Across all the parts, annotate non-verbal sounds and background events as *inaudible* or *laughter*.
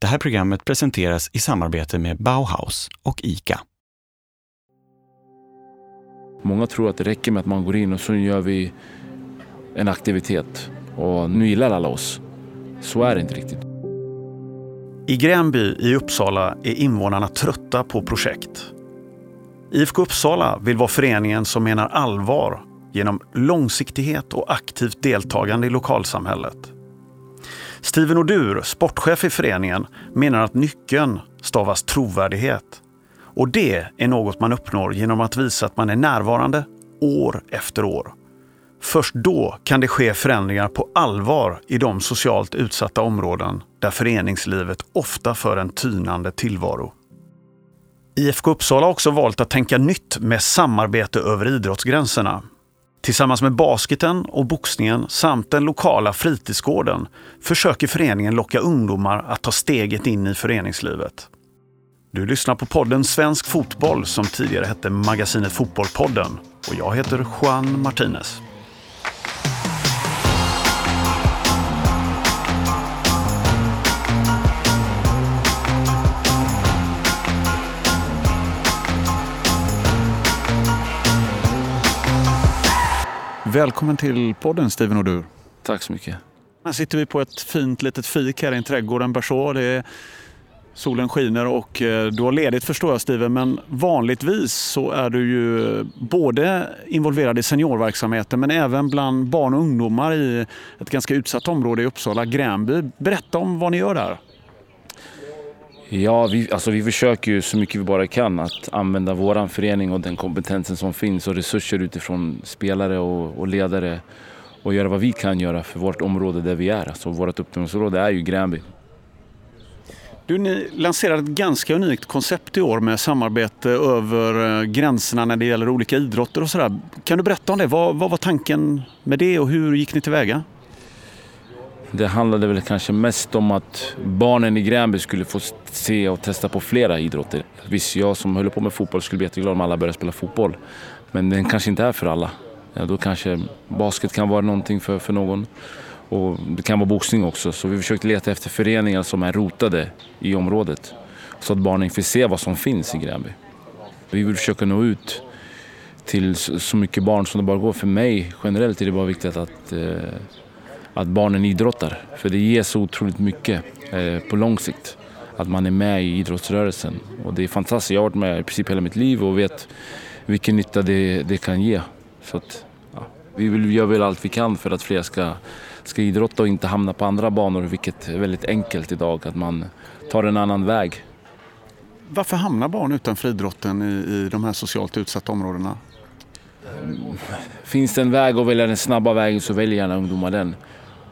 Det här programmet presenteras i samarbete med Bauhaus och ICA. Många tror att det räcker med att man går in och så gör vi en aktivitet och nu gillar alla oss. Så är det inte riktigt. I Gränby i Uppsala är invånarna trötta på projekt. IFK Uppsala vill vara föreningen som menar allvar genom långsiktighet och aktivt deltagande i lokalsamhället. Steven Odur, sportchef i föreningen, menar att nyckeln stavas trovärdighet. Och det är något man uppnår genom att visa att man är närvarande år efter år. Först då kan det ske förändringar på allvar i de socialt utsatta områden där föreningslivet ofta för en tynande tillvaro. IFK Uppsala har också valt att tänka nytt med samarbete över idrottsgränserna. Tillsammans med basketen och boxningen samt den lokala fritidsgården försöker föreningen locka ungdomar att ta steget in i föreningslivet. Du lyssnar på podden Svensk Fotboll som tidigare hette Magasinet Fotbollpodden och jag heter Juan Martinez. Välkommen till podden Steven och du. Tack så mycket. Här sitter vi på ett fint litet fik här i en trädgård, en berså. Det är Solen skiner och eh, du har ledigt förstår jag Steven, men vanligtvis så är du ju både involverad i seniorverksamheten men även bland barn och ungdomar i ett ganska utsatt område i Uppsala, Gränby. Berätta om vad ni gör där. Ja, vi, alltså vi försöker ju så mycket vi bara kan att använda vår förening och den kompetensen som finns och resurser utifrån spelare och, och ledare och göra vad vi kan göra för vårt område där vi är. Alltså vårt uppdragsområde är ju Gränby. Du, ni lanserade ett ganska unikt koncept i år med samarbete över eh, gränserna när det gäller olika idrotter och sådär. Kan du berätta om det? Vad, vad var tanken med det och hur gick ni tillväga? Det handlade väl kanske mest om att barnen i Gränby skulle få se och testa på flera idrotter. Visst, jag som höll på med fotboll skulle bli jätteglad om alla började spela fotboll. Men den kanske inte är för alla. Ja, då kanske basket kan vara någonting för, för någon. Och det kan vara boxning också. Så vi försökte leta efter föreningar som är rotade i området. Så att barnen får se vad som finns i Gränby. Vi vill försöka nå ut till så mycket barn som det bara går. För mig generellt är det bara viktigt att, eh, att barnen idrottar. För det ger så otroligt mycket eh, på lång sikt. Att man är med i idrottsrörelsen. Och det är fantastiskt. Jag har varit med i princip hela mitt liv och vet vilken nytta det, det kan ge. Så att, ja, vi vill göra väl allt vi kan för att fler ska ska idrotta och inte hamna på andra banor, vilket är väldigt enkelt idag, att man tar en annan väg. Varför hamnar barn utanför idrotten i, i de här socialt utsatta områdena? Finns det en väg att välja den snabba vägen så väljer gärna ungdomar den.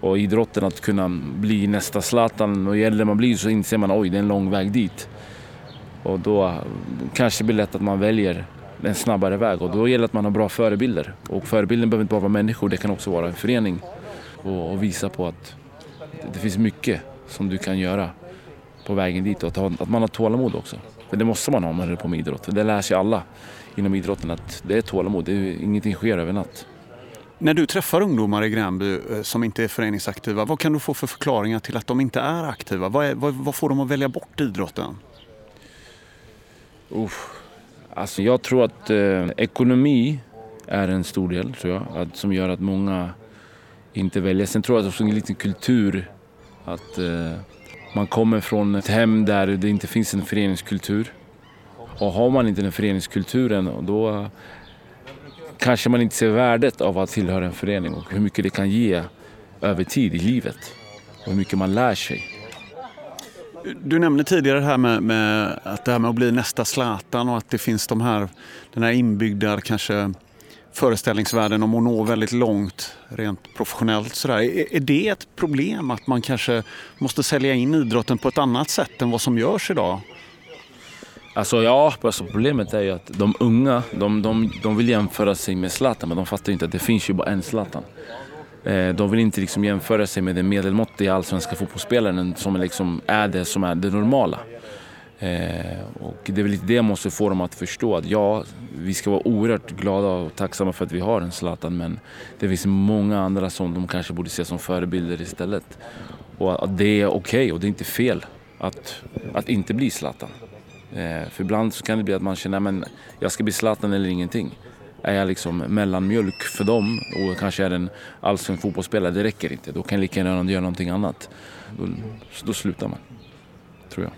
Och idrotten att kunna bli nästa Zlatan och ju äldre man blir så inser man oj det är en lång väg dit. Och då eh, kanske det blir lätt att man väljer en snabbare väg och då gäller det att man har bra förebilder. Och förebilden behöver inte bara vara människor, det kan också vara en förening och, och visa på att det finns mycket som du kan göra på vägen dit och att, man har tålamod också. För det måste man ha om man håller på med idrott. För det lär sig alla inom idrotten att det är tålamod, det är, ingenting sker över natt. När du träffar ungdomar i Gränby eh, som inte är föreningsaktiva, vad kan du få för förklaringar till att de inte är aktiva? Vad, är, vad, vad får de att välja bort idrotten? Uh, Alltså jag tror att eh, ekonomi är en stor del tror jag, att, som gör att många inte väljer. Sen tror jag också en liten kultur. Att eh, man kommer från ett hem där det inte finns en föreningskultur. Och har man inte den föreningskulturen då kanske man inte ser värdet av att tillhöra en förening och hur mycket det kan ge över tid i livet. Och hur mycket man lär sig. Du nämnde tidigare det här med, med, att det här med att bli nästa Zlatan och att det finns de här, den här inbyggda kanske föreställningsvärlden om att nå väldigt långt rent professionellt. Sådär. Är, är det ett problem att man kanske måste sälja in idrotten på ett annat sätt än vad som görs idag? Alltså ja, alltså problemet är ju att de unga, de, de, de vill jämföra sig med Zlatan men de fattar inte att det finns ju bara en Zlatan. Eh, de vill inte liksom jämföra sig med den medelmåttiga allsvenska fotbollsspelaren som liksom är det som är det normala. Eh, och det är väl lite det jag måste få dem att förstå att ja, vi ska vara oerhört glada och tacksamma för att vi har en Zlatan men det finns många andra som de kanske borde se som förebilder istället. Och att det är okej okay och det är inte fel. att, att inte bli Zlatan. Eh, för ibland så kan det bli att man känner att jag ska bli Zlatan eller ingenting. Är jag liksom mellanmjölk för dem och kanske är en allsvensk fotbollsspelare, det räcker inte. Då kan jag lika gärna göra någonting annat. Då, då slutar man, tror jag.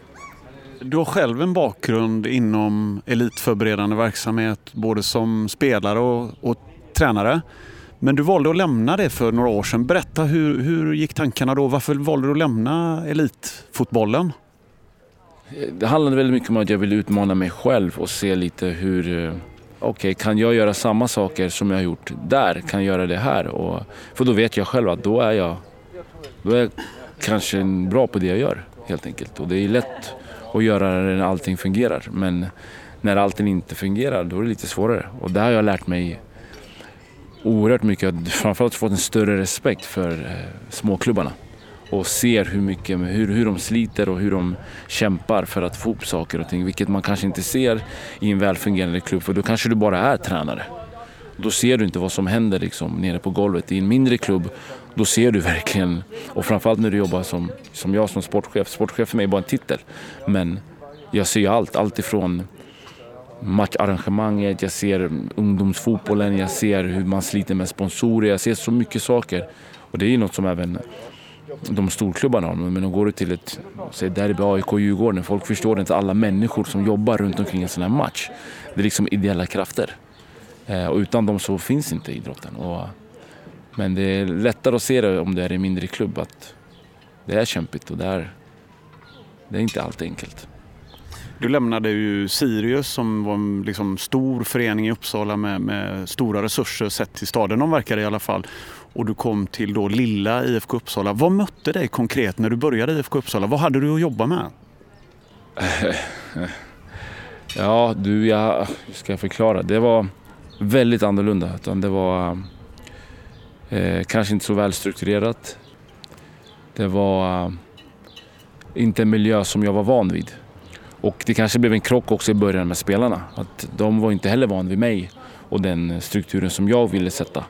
Du har själv en bakgrund inom elitförberedande verksamhet, både som spelare och, och tränare. Men du valde att lämna det för några år sedan. Berätta, hur, hur gick tankarna då? Varför valde du att lämna elitfotbollen? Det handlade väldigt mycket om att jag ville utmana mig själv och se lite hur... Eh, okej, okay, kan jag göra samma saker som jag har gjort där? Kan jag göra det här? Och, för då vet jag själv att då är jag, då är jag kanske bra på det jag gör helt enkelt. Och det är lätt att göra det när allting fungerar. Men när allting inte fungerar, då är det lite svårare. Och det har jag lärt mig oerhört mycket. Framförallt fått en större respekt för eh, småklubbarna och ser hur, mycket, hur, hur de sliter och hur de kämpar för att få upp saker och ting. Vilket man kanske inte ser i en välfungerande klubb för då kanske du bara är tränare. Då ser du inte vad som händer liksom, nere på golvet. I en mindre klubb, då ser du verkligen, och framförallt när du jobbar som, som jag som sportchef. Sportchef för mig är bara en titel. Men jag ser ju allt, allt ifrån matcharrangemanget, jag ser ungdomsfotbollen, jag ser hur man sliter med sponsorer, jag ser så mycket saker. Och det är ju något som även de storklubbarna har. Men de går du till ett säg derby, AIK, Djurgården. Folk förstår inte alla människor som jobbar runt omkring en sån här match. Det är liksom ideella krafter. Eh, och utan dem så finns inte idrotten. Och, men det är lättare att se det om det är en mindre klubb att det är kämpigt och det är, det är inte alltid enkelt. Du lämnade ju Sirius som var en liksom stor förening i Uppsala med, med, stora resurser sett till staden de verkade i alla fall. Och du kom till då lilla IFK Uppsala. Vad mötte dig konkret när du började i IFK Uppsala? Vad hade du att jobba med? *laughs* ja, du, jag ska jag förklara. Det var väldigt annorlunda. Utan det var eh, kanske inte så välstrukturerat. Det var eh, inte en miljö som jag var van vid. Och det kanske blev en krock också i början med spelarna. Att de var inte heller van vid mig och den strukturen som jag ville sätta.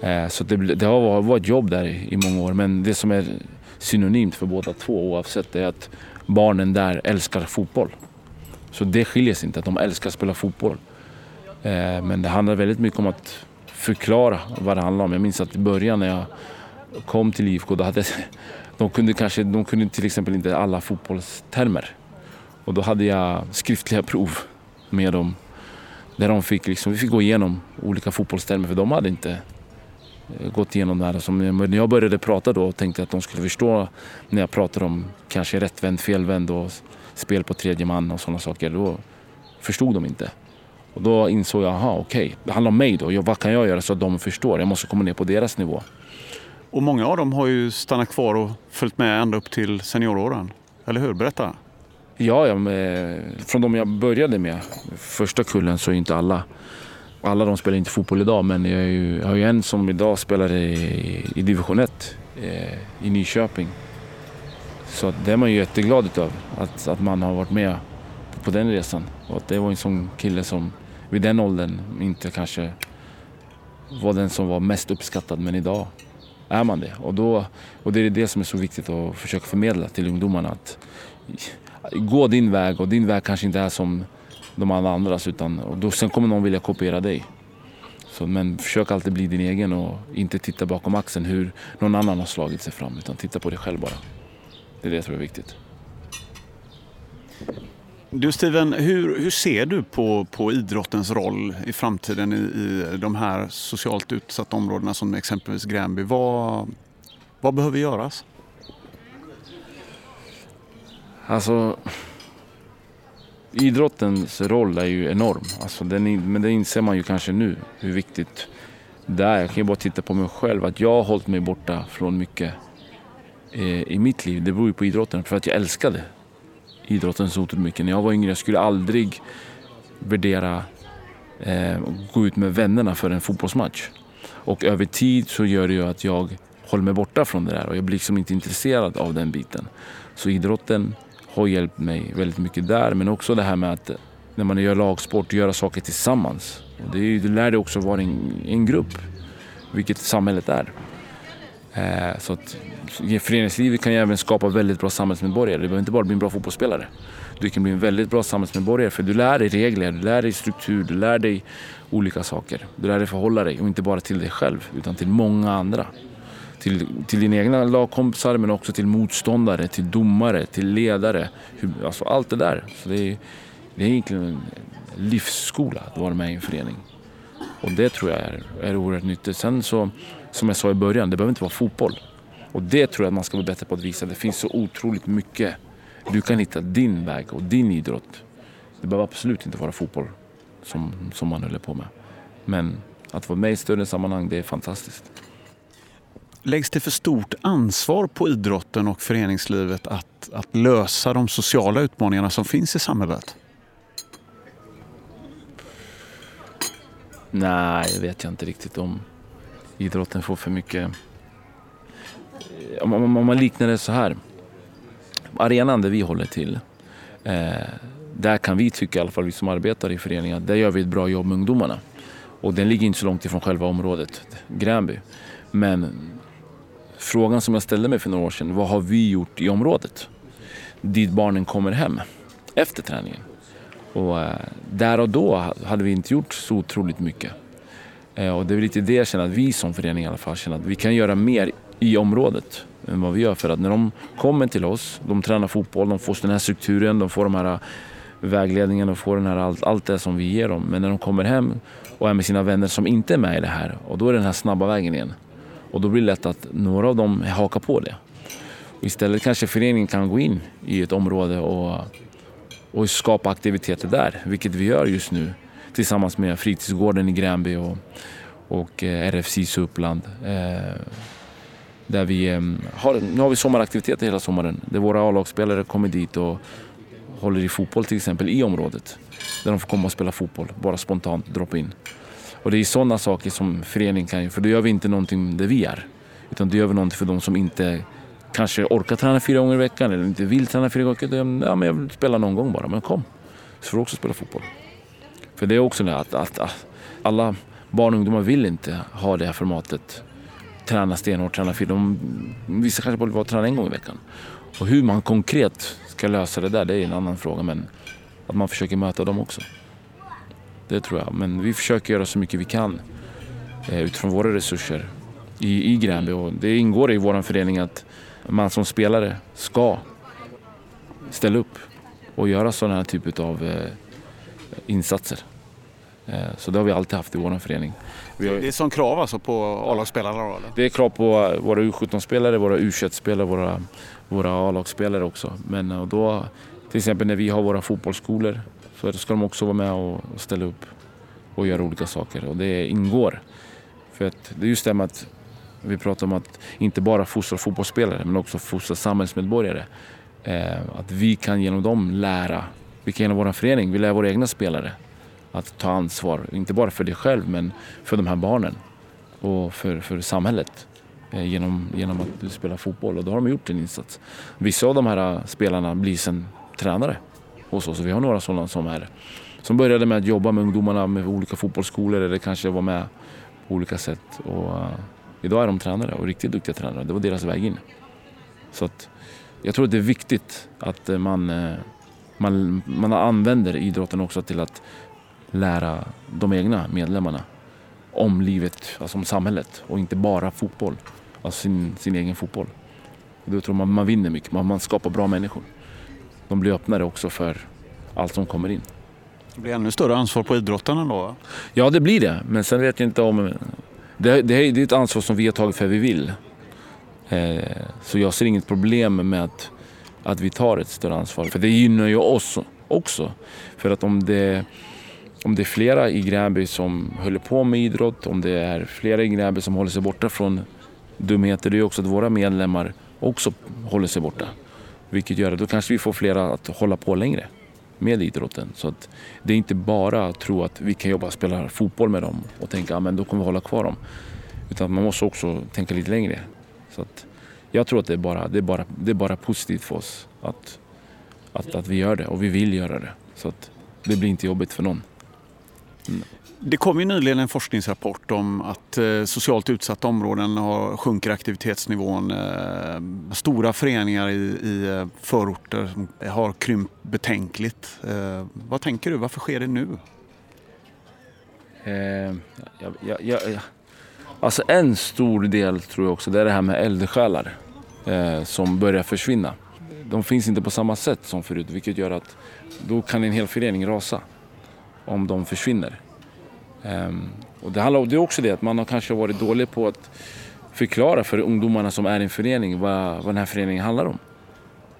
Eh, så det, det har varit jobb där i många år. Men det som är synonymt för båda två oavsett är att barnen där älskar fotboll. Så det skiljer sig inte, att de älskar att spela fotboll. Eh, men det handlar väldigt mycket om att förklara vad det handlar om. Jag minns att i början när jag kom till IFK, då hade, *laughs* de, kunde kanske, de kunde till exempel inte alla fotbollstermer. Och då hade jag skriftliga *laughs* prov med dem. Där de fick, liksom, vi fick gå igenom olika fotbollstermer för de hade inte gått igenom det här. Som, när jag började prata då tänkte att de skulle förstå när jag pratade om kanske rättvänd, felvänd och spel på tredje man och sådana saker. Då förstod de inte. Och då insåg jag, aha okej, okay. det handlar om mig då. Vad kan jag göra så att de förstår? Jag måste komma ner på deras nivå. Och många av dem har ju stannat kvar och följt med ända upp till senioråren. Eller hur? Berätta. Ja, ja från de jag började med, första kullen, så är inte alla alla de spelar inte fotboll idag, men jag, ju, jag har ju en som idag spelar i, i division 1 eh, i Nyköping. Så det är man ju jätteglad utav, att, att man har varit med på den resan. Och att det var en sån kille som vid den åldern inte kanske var den som var mest uppskattad, men idag är man det. Och, då, och det är det som är så viktigt att försöka förmedla till ungdomarna. Att gå din väg och din väg kanske inte är som de alla andras utan och då, sen kommer någon vilja kopiera dig. Så, men försök alltid bli din egen och inte titta bakom axeln hur någon annan har slagit sig fram utan titta på dig själv bara. Det är det jag tror är viktigt. Du Steven, hur, hur ser du på, på idrottens roll i framtiden i, i de här socialt utsatta områdena som exempelvis Gränby? Vad, vad behöver göras? Alltså, idrottens roll är ju enorm. Alltså den, men det inser man ju kanske nu, hur viktigt det är. Jag kan ju bara titta på mig själv, att jag har hållit mig borta från mycket eh, i mitt liv. Det beror ju på idrotten, för att jag älskade idrotten så otroligt mycket. När jag var yngre jag skulle aldrig värdera eh, gå ut med vännerna för en fotbollsmatch. Och över tid så gör det ju att jag håller mig borta från det där och jag blir liksom inte intresserad av den biten. Så idrotten har hjälpt mig väldigt mycket där. Men också det här med att när man gör lagsport, göra saker tillsammans. Och det, är, det lär dig också vara en, en grupp, vilket samhället är. Eh, så att föreningslivet kan ju även skapa väldigt bra samhällsmedborgare. Du behöver inte bara bli en bra fotbollsspelare. Du kan bli en väldigt bra samhällsmedborgare för du lär dig regler, du lär dig struktur, du lär dig olika saker. Du lär dig förhålla dig och inte bara till dig själv utan till många andra. Till, till dina egna lagkompisar men också till motståndare, till domare, till ledare. Alltså allt det där. Så det, är, det är egentligen en livsskola att vara med i en förening. Och det tror jag är, är oerhört nyttigt. Sen så, som jag sa i början, det behöver inte vara fotboll. Och det tror jag att man ska bli bättre på att visa. Det finns så otroligt mycket. Du kan hitta din väg och din idrott. Det behöver absolut inte vara fotboll som, som man håller på med. Men att vara med i större sammanhang, det är fantastiskt. Läggs det för stort ansvar på idrotten och föreningslivet att, att lösa de sociala utmaningarna som finns i samhället? Nej, det vet jag inte riktigt om idrotten får för mycket. Om, om, om man liknar det så här. Arenan där vi håller till. Eh, där kan vi tycka, i alla fall vi som arbetar i föreningen, där gör vi ett bra jobb med ungdomarna. Och den ligger inte så långt ifrån själva området, Gränby. Men frågan som jag ställde mig för några år sedan, vad har vi gjort i området? Dit barnen kommer hem efter träningen. Och eh, där och då hade vi inte gjort så otroligt mycket. Eh, och det är lite det jag känner att vi som förening i alla fall känner att vi kan göra mer i området än vad vi gör. För att när de kommer till oss, de tränar fotboll, de får den här strukturen, de får de här eh, vägledningen, de får den här, allt, allt det som vi ger dem. Men när de kommer hem och är med sina vänner som inte är med i det här, och då är det den här snabba vägen igen. Och då blir det lätt att några av dem hakar på det. Och istället kanske föreningen kan gå in i ett område och och skapa aktiviteter där, vilket vi gör just nu tillsammans med fritidsgården i Gränby och, och eh, RFC Uppland. Eh, där vi eh, har, nu har vi sommaraktiviteter hela sommaren där våra A-lagsspelare kommer dit och håller i fotboll till exempel i området. Där de får komma och spela fotboll, bara spontant droppa in. Och det är sådana saker som föreningen kan göra, för då gör vi inte någonting där vi är. Utan då gör vi någonting för de som inte kanske orkar träna fyra gånger i veckan eller inte vill träna fyra gånger i veckan. Ja, men jag vill spela någon gång bara. Men kom, så får du också spela fotboll. För det är också det att, att, att alla barn och ungdomar vill inte ha det här formatet. Träna stenhårt, träna fyra. De, vissa kanske bara vill träna en gång i veckan. Och hur man konkret ska lösa det där, det är en annan fråga. Men att man försöker möta dem också. Det tror jag. Men vi försöker göra så mycket vi kan eh, utifrån våra resurser i, i Gränby. Och det ingår i vår förening att man som spelare ska ställa upp och göra sådana här typer av eh, insatser. Eh, så det har vi alltid haft i vår förening. Har... Det är som krav alltså på A-lagsspelare? Det är krav på våra U17-spelare, våra U21-spelare, våra, våra A-lagsspelare också. Men och då, till exempel när vi har våra fotbollsskolor så ska de också vara med och ställa upp och göra olika saker och det ingår. För att det är just det med att vi pratar om att inte bara fostra fotbollsspelare men också fostra samhällsmedborgare. Eh, att vi kan genom dem lära, vi kan genom vår förening, vi lär våra egna spelare att ta ansvar, inte bara för dig själv men för de här barnen och för, för samhället eh, genom, genom att du spelar fotboll och då har de gjort en insats. Vissa av de här eh, spelarna blir sen tränare hos oss. Vi har några sådana som är som började med att jobba med ungdomarna med olika fotbollsskolor eller kanske var med på olika sätt. Och, eh, Idag är de tränare och riktigt duktiga tränare. Det var deras väg in. Så att jag tror att det är viktigt att eh, man, eh, man, man använder idrotten också till att lära de egna medlemmarna om livet, alltså om samhället och inte bara fotboll. Alltså sin, sin egen fotboll. Då tror man man vinner mycket, man, man skapar bra människor. De blir öppnare också för allt som kommer in. Det blir ännu större ansvar på idrotten då? Ja, det blir det. Men sen vet jag inte om det, det, är, det är ett ansvar som vi har tagit för att vi vill. Eh, så jag ser inget problem med att, att vi tar ett större ansvar. För det gynnar ju oss också. För att om det, om det är flera i Gränby som håller på med idrott, om det är flera i Gränby som håller sig borta från dumheter, det är också att våra medlemmar också håller sig borta. Vilket gör att då kanske vi får flera att hålla på längre med idrotten. Så att det är inte bara att tro att vi kan jobba och spela fotboll med dem och tänka att då kommer vi hålla kvar dem. Utan man måste också tänka lite längre. Så att jag tror att det är bara, det är bara, det är bara positivt för oss att, att, att vi gör det och vi vill göra det. Så att det blir inte jobbigt för någon. Mm. Det kom ju nyligen en forskningsrapport om att eh, socialt utsatta områden har, sjunker aktivitetsnivån. Eh, stora föreningar i, i eh, förorter har krympt betänkligt. Vad tänker du, varför sker det nu? Eh, jag, jag, jag, alltså en stor del tror jag också det är det här med eldsjälar eh, som börjar försvinna. De finns inte på samma sätt som förut vilket gör att då kan en hel förening rasa om de försvinner. Ehm, och det, handlar, det är också det att man har kanske varit dålig på att förklara för ungdomarna som är i en förening vad, vad den här föreningen handlar om.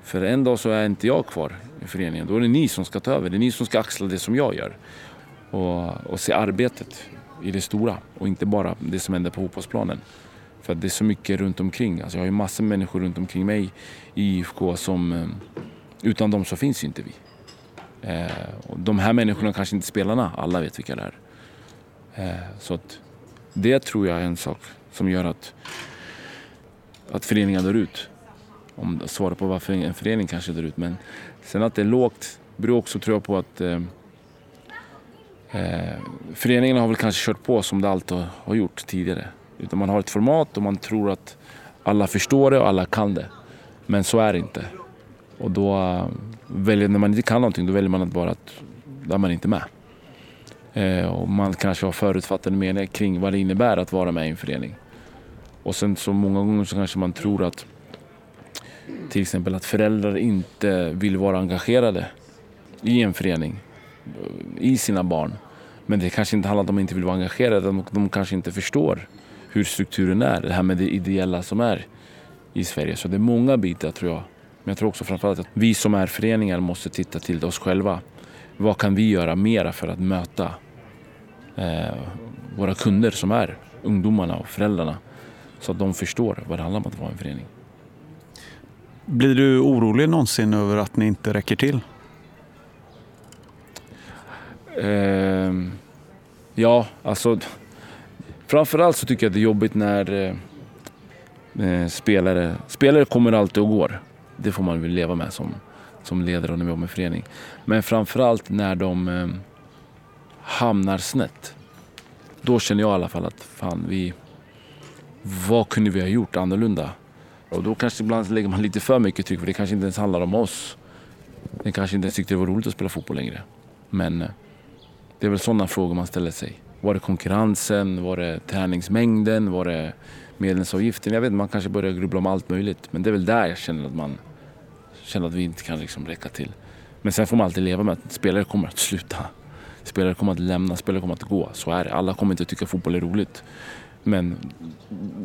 För en dag så är inte jag kvar i föreningen. Då är det ni som ska ta över. Det är ni som ska axla det som jag gör. Och, och se arbetet i det stora och inte bara det som händer på fotbollsplanen. För det är så mycket runt omkring. Alltså jag har ju massor med människor runt omkring mig i IFK som eh, utan dem så finns ju inte vi. Eh, och de här människorna kanske inte spelarna, alla vet vilka det är. Eh, så att det tror jag är en sak som gör att, att föreningar dör ut. Om svarar på varför en förening kanske dör ut. Men sen att det är lågt beror också tror jag på att eh, eh, föreningarna har väl kanske kört på som det alltid har gjort tidigare. Utan man har ett format och man tror att alla förstår det och alla kan det. Men så är det inte. Och då eh, väljer, när man inte kan någonting, då väljer man att bara att, då är man inte med. Eh, och man kanske har förutfattade meningar kring vad det innebär att vara med i en förening. Och sen så många gånger så kanske man tror att till exempel att föräldrar inte vill vara engagerade i en förening, eh, i sina barn. Men det kanske inte handlar om att de inte vill vara engagerade, de, de kanske inte förstår hur strukturen är, det här med det ideella som är i Sverige. Så det är många bitar tror jag. Men jag tror också framförallt att vi som är föreningar måste titta till oss själva. Vad kan vi göra mera för att möta eh, våra kunder som är ungdomarna och föräldrarna så att de förstår vad det handlar om att vara en förening. Blir du orolig någonsin över att ni inte räcker till? Eh, ja, alltså framförallt så tycker jag att det är jobbigt när eh, spelare, spelare kommer alltid och går. Det får man väl leva med som, som ledare och när vi jobbar med förening. Men framförallt när de eh, hamnar snett. Då känner jag i alla fall att fan, vi, vad kunde vi ha gjort annorlunda? Och då kanske ibland lägger man lite för mycket tryck för det kanske inte ens handlar om oss. Den kanske inte ens tyckte det var roligt att spela fotboll längre. Men eh, det är väl sådana frågor man ställer sig. Var det konkurrensen? Var det träningsmängden? Var det medlemsavgiften? Jag vet man kanske börjar grubbla om allt möjligt. Men det är väl där jag känner att man känner att vi inte kan liksom räcka till. Men sen får man alltid leva med att spelare kommer att sluta. Spelare kommer att lämna, spelare kommer att gå. Så är det. Alla kommer inte att tycka fotboll är roligt. Men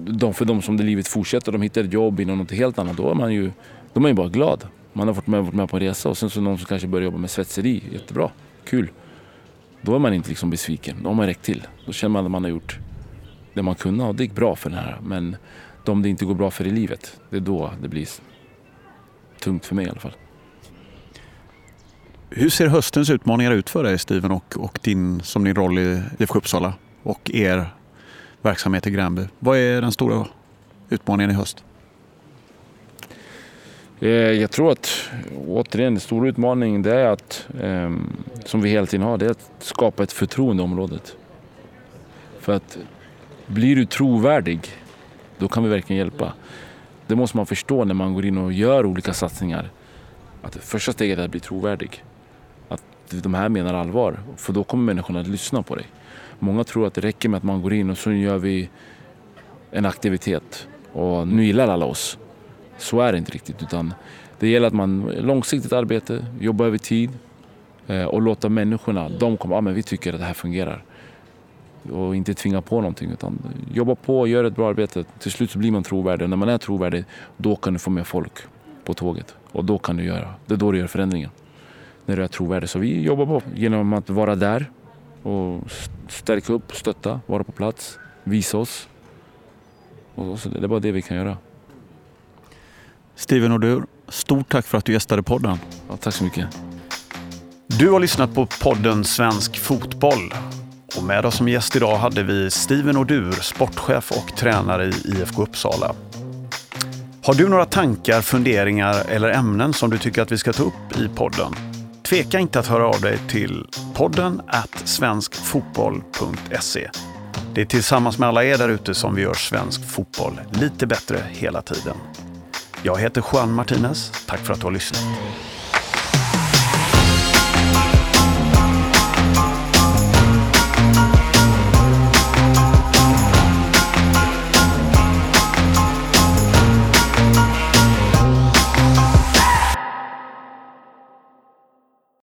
de, för de som det livet fortsätter, de hittar ett jobb inom något helt annat, då är man ju, då är man ju bara glad. Man har varit med, varit med på en resa och sen så någon som kanske börjar jobba med svetseri, jättebra, kul. Då är man inte liksom besviken, då har man räckt till. Då känner man att man har gjort det man kunde och det gick bra för den här. Men de det inte går bra för i livet, det är då det blir tungt för mig i alla fall. Hur ser höstens utmaningar ut för dig Steven och, och din, som din roll i IFK Uppsala och er verksamhet i Gränby? Vad är den stora utmaningen i höst? Eh, jag tror att återigen, den stora utmaningen det är att, eh, som vi hela tiden har, det är att skapa ett förtroende i området. För att blir du trovärdig, då kan vi verkligen hjälpa. Det måste man förstå när man går in och gör olika satsningar. Att första steget är att bli trovärdig. Att de här menar allvar. För då kommer människorna att lyssna på dig. Många tror att det räcker med att man går in och så gör vi en aktivitet och nu gillar alla oss. Så är det inte riktigt. Utan det gäller att man långsiktigt arbete, jobbar över tid eh, och låta människorna, de kommer, ja men vi tycker att det här fungerar. Och inte tvinga på någonting utan jobba på, gör ett bra arbete. Till slut så blir man trovärdig. När man är trovärdig, då kan du få med folk på tåget. Och då kan du göra, det är då du gör förändringen. När du är trovärdig. Så vi jobbar på genom att vara där och stärka upp, stötta, vara på plats, visa oss. Och så det är bara det vi kan göra. Steven Odur, stort tack för att du gästade podden. Ja, tack så mycket. Du har lyssnat på podden Svensk Fotboll. Och med oss som gäst idag hade vi Steven Odur, sportchef och tränare i IFK Uppsala. Har du några tankar, funderingar eller ämnen som du tycker att vi ska ta upp i podden? Tveka inte att höra av dig till podden at svenskfotboll.se. Det är tillsammans med alla er där ute som vi gör svensk fotboll lite bättre hela tiden. Jag heter Juan Martinez. Tack för att du har lyssnat.